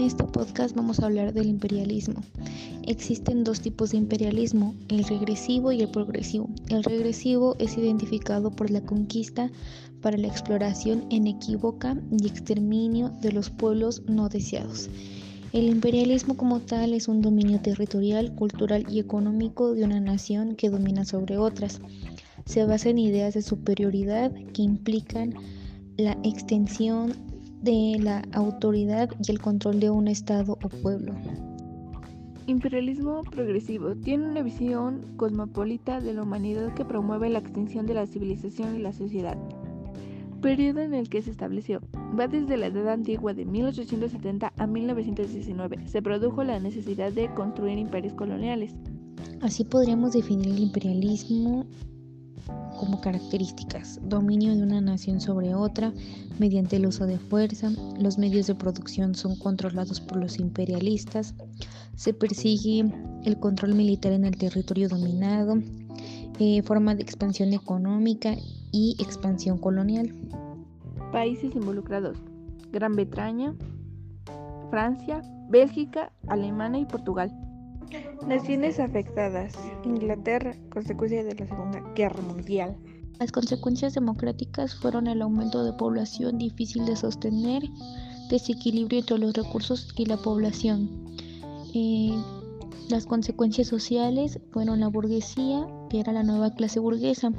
este podcast vamos a hablar del imperialismo. Existen dos tipos de imperialismo, el regresivo y el progresivo. El regresivo es identificado por la conquista para la exploración inequívoca y exterminio de los pueblos no deseados. El imperialismo como tal es un dominio territorial, cultural y económico de una nación que domina sobre otras. Se basa en ideas de superioridad que implican la extensión de la autoridad y el control de un Estado o pueblo. Imperialismo progresivo tiene una visión cosmopolita de la humanidad que promueve la extinción de la civilización y la sociedad. Periodo en el que se estableció va desde la Edad Antigua de 1870 a 1919. Se produjo la necesidad de construir imperios coloniales. Así podríamos definir el imperialismo como características, dominio de una nación sobre otra mediante el uso de fuerza, los medios de producción son controlados por los imperialistas, se persigue el control militar en el territorio dominado, eh, forma de expansión económica y expansión colonial. Países involucrados, Gran Bretaña, Francia, Bélgica, Alemania y Portugal. Naciones afectadas. Inglaterra, consecuencia de la Segunda Guerra Mundial. Las consecuencias democráticas fueron el aumento de población difícil de sostener, desequilibrio entre los recursos y la población. Eh, las consecuencias sociales fueron la burguesía, que era la nueva clase burguesa,